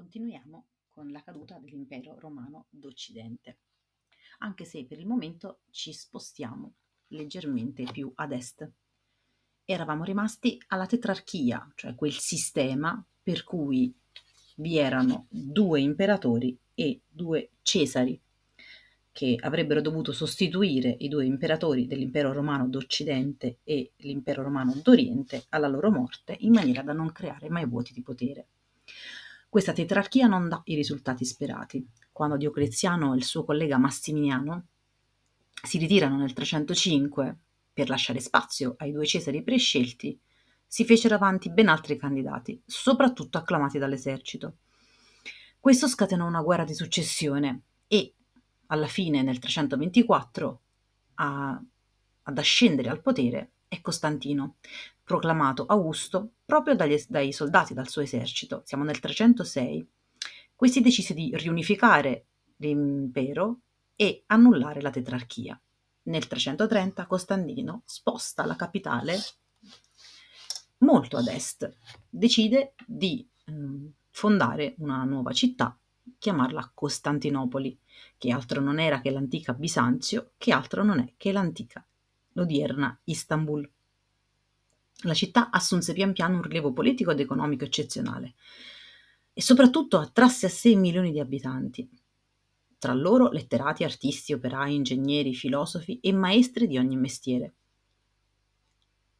continuiamo con la caduta dell'impero romano d'Occidente, anche se per il momento ci spostiamo leggermente più ad est. Eravamo rimasti alla tetrarchia, cioè quel sistema per cui vi erano due imperatori e due cesari che avrebbero dovuto sostituire i due imperatori dell'impero romano d'Occidente e l'impero romano d'Oriente alla loro morte in maniera da non creare mai vuoti di potere. Questa tetrarchia non dà i risultati sperati. Quando Diocleziano e il suo collega Massimiliano si ritirano nel 305 per lasciare spazio ai due Cesari prescelti, si fecero avanti ben altri candidati, soprattutto acclamati dall'esercito. Questo scatenò una guerra di successione e alla fine, nel 324, a, ad ascendere al potere è Costantino, proclamato Augusto proprio dagli, dai soldati, dal suo esercito. Siamo nel 306. Questi decise di riunificare l'impero e annullare la tetrarchia. Nel 330 Costantino sposta la capitale molto ad est, decide di eh, fondare una nuova città, chiamarla Costantinopoli, che altro non era che l'antica Bisanzio, che altro non è che l'antica, l'odierna Istanbul. La città assunse pian piano un rilievo politico ed economico eccezionale e soprattutto attrasse a sé milioni di abitanti, tra loro letterati, artisti, operai, ingegneri, filosofi e maestri di ogni mestiere.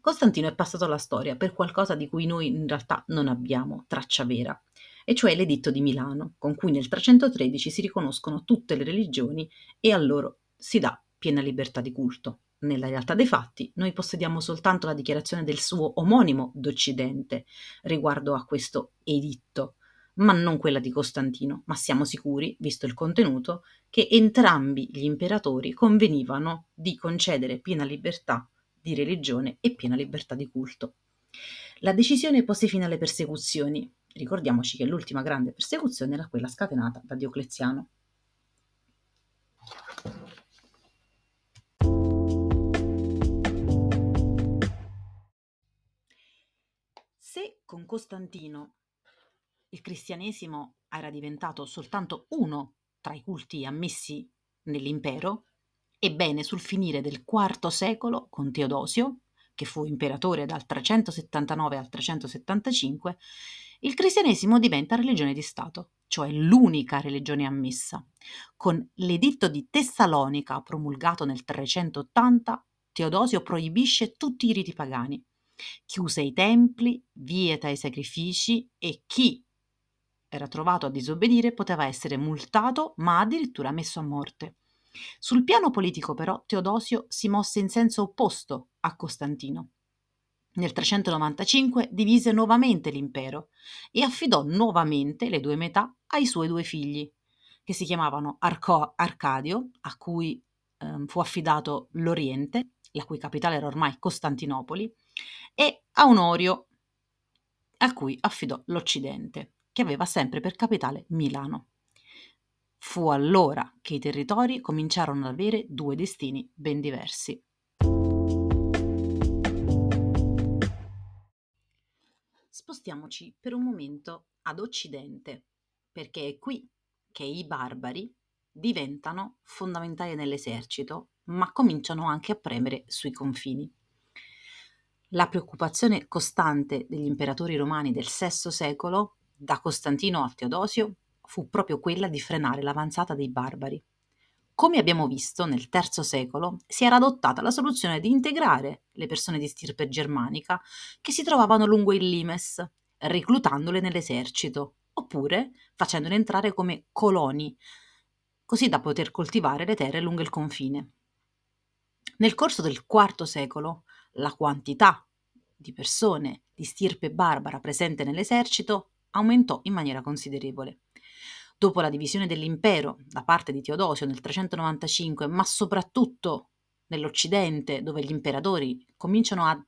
Costantino è passato alla storia per qualcosa di cui noi in realtà non abbiamo traccia vera, e cioè l'editto di Milano, con cui nel 313 si riconoscono tutte le religioni e a loro si dà piena libertà di culto. Nella realtà dei fatti, noi possediamo soltanto la dichiarazione del suo omonimo d'Occidente riguardo a questo editto, ma non quella di Costantino, ma siamo sicuri, visto il contenuto, che entrambi gli imperatori convenivano di concedere piena libertà di religione e piena libertà di culto. La decisione pose fine alle persecuzioni. Ricordiamoci che l'ultima grande persecuzione era quella scatenata da Diocleziano. Con Costantino il cristianesimo era diventato soltanto uno tra i culti ammessi nell'impero, ebbene sul finire del IV secolo con Teodosio, che fu imperatore dal 379 al 375, il cristianesimo diventa religione di Stato, cioè l'unica religione ammessa. Con l'editto di Tessalonica promulgato nel 380, Teodosio proibisce tutti i riti pagani chiuse i templi, vieta i sacrifici e chi era trovato a disobbedire poteva essere multato ma addirittura messo a morte. Sul piano politico però Teodosio si mosse in senso opposto a Costantino. Nel 395 divise nuovamente l'impero e affidò nuovamente le due metà ai suoi due figli, che si chiamavano Arco- Arcadio, a cui eh, fu affidato l'Oriente, la cui capitale era ormai Costantinopoli, e a Onorio, a cui affidò l'Occidente, che aveva sempre per capitale Milano. Fu allora che i territori cominciarono ad avere due destini ben diversi. Spostiamoci per un momento ad Occidente, perché è qui che i barbari diventano fondamentali nell'esercito, ma cominciano anche a premere sui confini. La preoccupazione costante degli imperatori romani del VI secolo, da Costantino a Teodosio, fu proprio quella di frenare l'avanzata dei barbari. Come abbiamo visto, nel III secolo si era adottata la soluzione di integrare le persone di stirpe germanica che si trovavano lungo il limes, reclutandole nell'esercito, oppure facendole entrare come coloni, così da poter coltivare le terre lungo il confine. Nel corso del IV secolo la quantità di persone di stirpe barbara presente nell'esercito aumentò in maniera considerevole. Dopo la divisione dell'impero da parte di Teodosio nel 395, ma soprattutto nell'Occidente, dove gli imperatori cominciano ad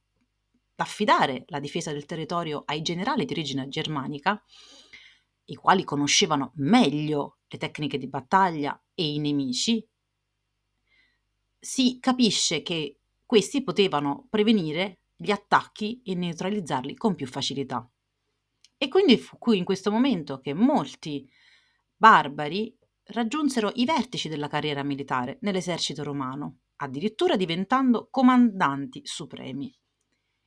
affidare la difesa del territorio ai generali di origine germanica, i quali conoscevano meglio le tecniche di battaglia e i nemici, si capisce che questi potevano prevenire gli attacchi e neutralizzarli con più facilità. E quindi fu qui in questo momento che molti barbari raggiunsero i vertici della carriera militare nell'esercito romano, addirittura diventando comandanti supremi.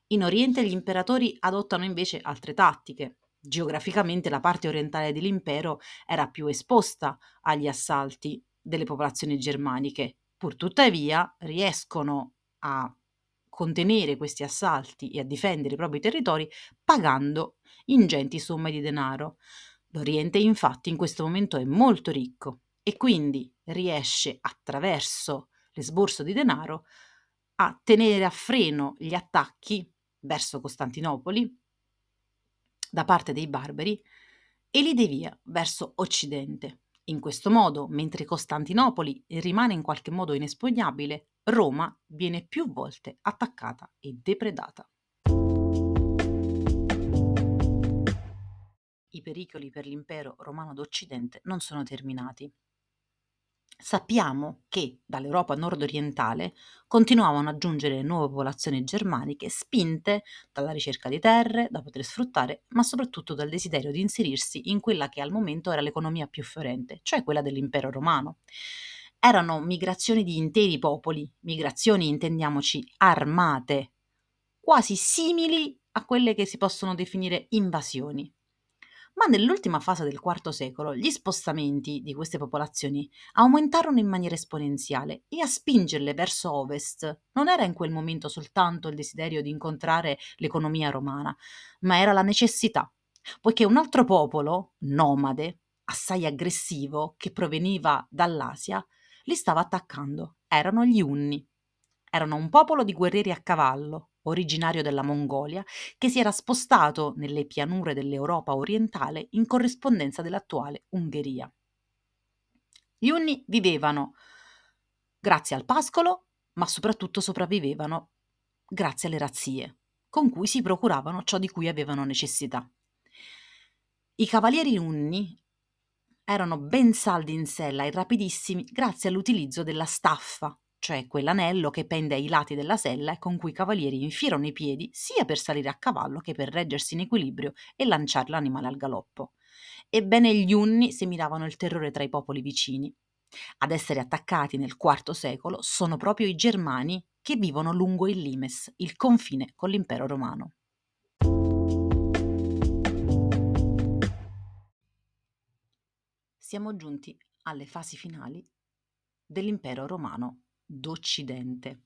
In Oriente gli imperatori adottano invece altre tattiche. Geograficamente la parte orientale dell'impero era più esposta agli assalti delle popolazioni germaniche, pur tuttavia riescono a contenere questi assalti e a difendere i propri territori pagando ingenti somme di denaro. L'Oriente infatti in questo momento è molto ricco e quindi riesce attraverso l'esborso di denaro a tenere a freno gli attacchi verso Costantinopoli da parte dei barbari e li devia verso Occidente. In questo modo, mentre Costantinopoli rimane in qualche modo inespugnabile, Roma viene più volte attaccata e depredata. I pericoli per l'impero romano d'Occidente non sono terminati. Sappiamo che dall'Europa nord-orientale continuavano a giungere nuove popolazioni germaniche spinte dalla ricerca di terre da poter sfruttare, ma soprattutto dal desiderio di inserirsi in quella che al momento era l'economia più fiorente, cioè quella dell'impero romano. Erano migrazioni di interi popoli, migrazioni intendiamoci armate, quasi simili a quelle che si possono definire invasioni ma nell'ultima fase del IV secolo gli spostamenti di queste popolazioni aumentarono in maniera esponenziale e a spingerle verso ovest non era in quel momento soltanto il desiderio di incontrare l'economia romana, ma era la necessità, poiché un altro popolo, nomade, assai aggressivo, che proveniva dall'Asia, li stava attaccando. Erano gli Unni. Erano un popolo di guerrieri a cavallo, originario della Mongolia, che si era spostato nelle pianure dell'Europa orientale in corrispondenza dell'attuale Ungheria. Gli Unni vivevano grazie al pascolo, ma soprattutto sopravvivevano grazie alle razzie, con cui si procuravano ciò di cui avevano necessità. I cavalieri Unni erano ben saldi in sella e rapidissimi grazie all'utilizzo della staffa, cioè quell'anello che pende ai lati della sella e con cui i cavalieri infilano i piedi sia per salire a cavallo che per reggersi in equilibrio e lanciare l'animale al galoppo. Ebbene gli Unni semiravano il terrore tra i popoli vicini. Ad essere attaccati nel IV secolo sono proprio i Germani che vivono lungo il Limes, il confine con l'impero romano. Siamo giunti alle fasi finali dell'impero romano d'Occidente.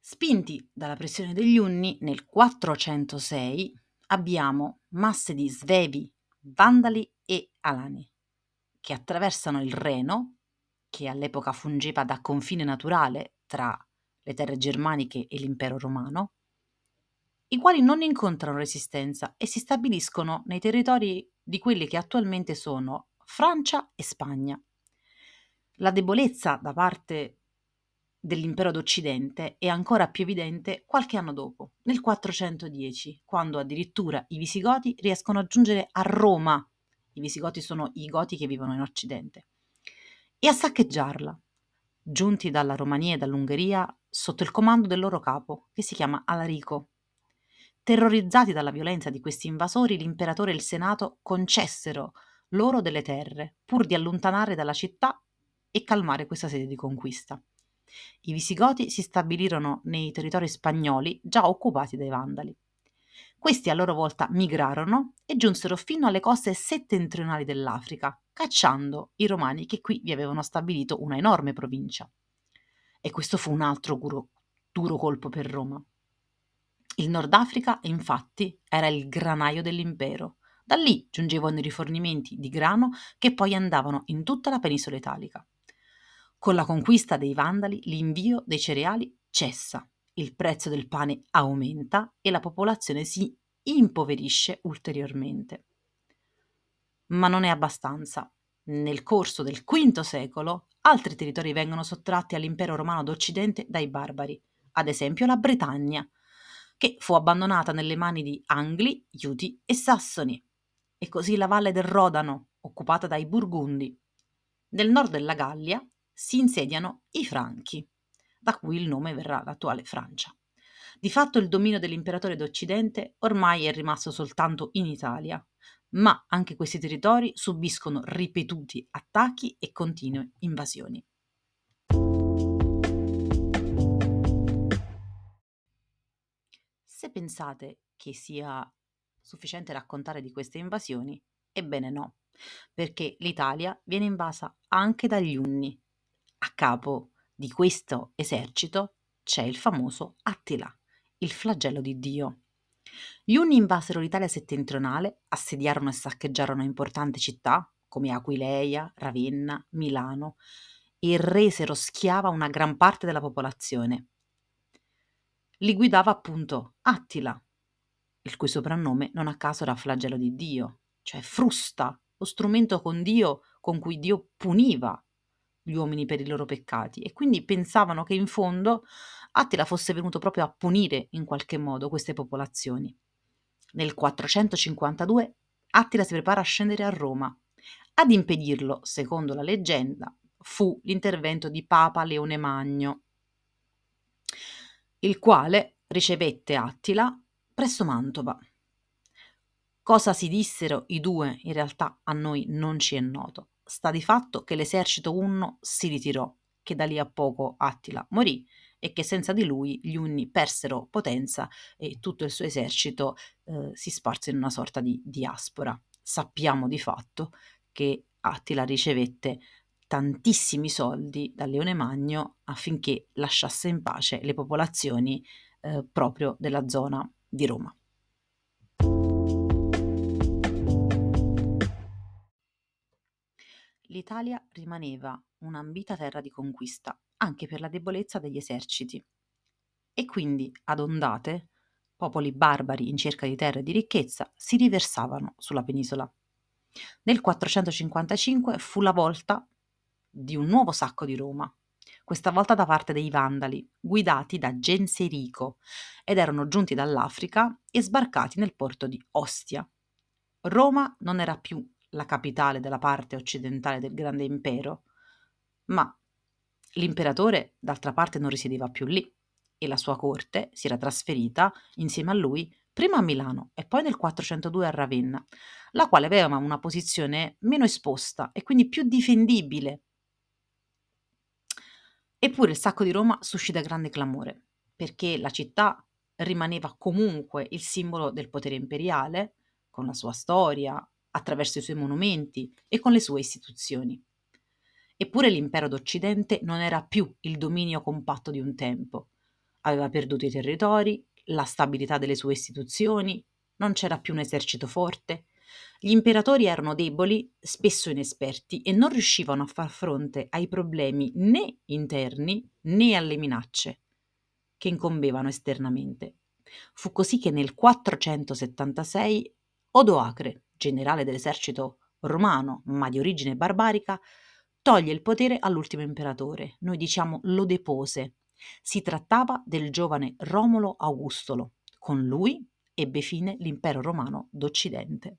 Spinti dalla pressione degli Unni, nel 406 abbiamo masse di Svevi, Vandali e Alani che attraversano il Reno, che all'epoca fungeva da confine naturale tra le terre germaniche e l'impero romano, i quali non incontrano resistenza e si stabiliscono nei territori di quelli che attualmente sono Francia e Spagna. La debolezza da parte dell'impero d'Occidente è ancora più evidente qualche anno dopo, nel 410, quando addirittura i Visigoti riescono a giungere a Roma. I Visigoti sono i Goti che vivono in Occidente. E a saccheggiarla, giunti dalla Romania e dall'Ungheria sotto il comando del loro capo, che si chiama Alarico. Terrorizzati dalla violenza di questi invasori, l'imperatore e il senato concessero loro delle terre, pur di allontanare dalla città e calmare questa sede di conquista. I Visigoti si stabilirono nei territori spagnoli già occupati dai Vandali. Questi a loro volta migrarono e giunsero fino alle coste settentrionali dell'Africa, cacciando i romani che qui vi avevano stabilito una enorme provincia. E questo fu un altro duro, duro colpo per Roma. Il Nord Africa, infatti, era il granaio dell'impero. Da lì giungevano i rifornimenti di grano che poi andavano in tutta la penisola italica. Con la conquista dei Vandali l'invio dei cereali cessa, il prezzo del pane aumenta e la popolazione si impoverisce ulteriormente. Ma non è abbastanza. Nel corso del V secolo altri territori vengono sottratti all'impero romano d'Occidente dai barbari, ad esempio la Bretagna, che fu abbandonata nelle mani di Angli, Iuti e Sassoni, e così la valle del Rodano, occupata dai Burgundi. Nel nord della Gallia si insediano i Franchi, da cui il nome verrà l'attuale Francia. Di fatto il dominio dell'imperatore d'Occidente ormai è rimasto soltanto in Italia, ma anche questi territori subiscono ripetuti attacchi e continue invasioni. Se pensate che sia sufficiente raccontare di queste invasioni, ebbene no, perché l'Italia viene invasa anche dagli Unni. A capo di questo esercito c'è il famoso Attila, il flagello di Dio. Gli Unni invasero l'Italia settentrionale, assediarono e saccheggiarono importanti città come Aquileia, Ravenna, Milano e resero schiava una gran parte della popolazione. Li guidava appunto Attila, il cui soprannome non a caso era flagello di Dio, cioè frusta, lo strumento con Dio con cui Dio puniva gli uomini per i loro peccati e quindi pensavano che in fondo Attila fosse venuto proprio a punire in qualche modo queste popolazioni. Nel 452 Attila si prepara a scendere a Roma. Ad impedirlo, secondo la leggenda, fu l'intervento di Papa Leone Magno, il quale ricevette Attila presso Mantova. Cosa si dissero i due in realtà a noi non ci è noto. Sta di fatto che l'esercito unno si ritirò, che da lì a poco Attila morì e che senza di lui gli Unni persero potenza e tutto il suo esercito eh, si sparse in una sorta di diaspora. Sappiamo di fatto che Attila ricevette tantissimi soldi dal Leone Magno affinché lasciasse in pace le popolazioni eh, proprio della zona di Roma. L'Italia rimaneva un'ambita terra di conquista anche per la debolezza degli eserciti e quindi ad ondate popoli barbari in cerca di terra e di ricchezza si riversavano sulla penisola. Nel 455 fu la volta di un nuovo sacco di Roma, questa volta da parte dei Vandali, guidati da Genserico, ed erano giunti dall'Africa e sbarcati nel porto di Ostia. Roma non era più la capitale della parte occidentale del grande impero, ma l'imperatore d'altra parte non risiedeva più lì e la sua corte si era trasferita insieme a lui prima a Milano e poi nel 402 a Ravenna, la quale aveva una posizione meno esposta e quindi più difendibile. Eppure il sacco di Roma suscita grande clamore, perché la città rimaneva comunque il simbolo del potere imperiale, con la sua storia, attraverso i suoi monumenti e con le sue istituzioni. Eppure l'impero d'Occidente non era più il dominio compatto di un tempo. Aveva perduto i territori, la stabilità delle sue istituzioni, non c'era più un esercito forte. Gli imperatori erano deboli, spesso inesperti e non riuscivano a far fronte ai problemi né interni né alle minacce che incombevano esternamente. Fu così che nel 476 Odoacre, generale dell'esercito romano ma di origine barbarica, toglie il potere all'ultimo imperatore. Noi diciamo lo depose. Si trattava del giovane Romolo Augustolo. Con lui ebbe fine l'impero romano d'Occidente.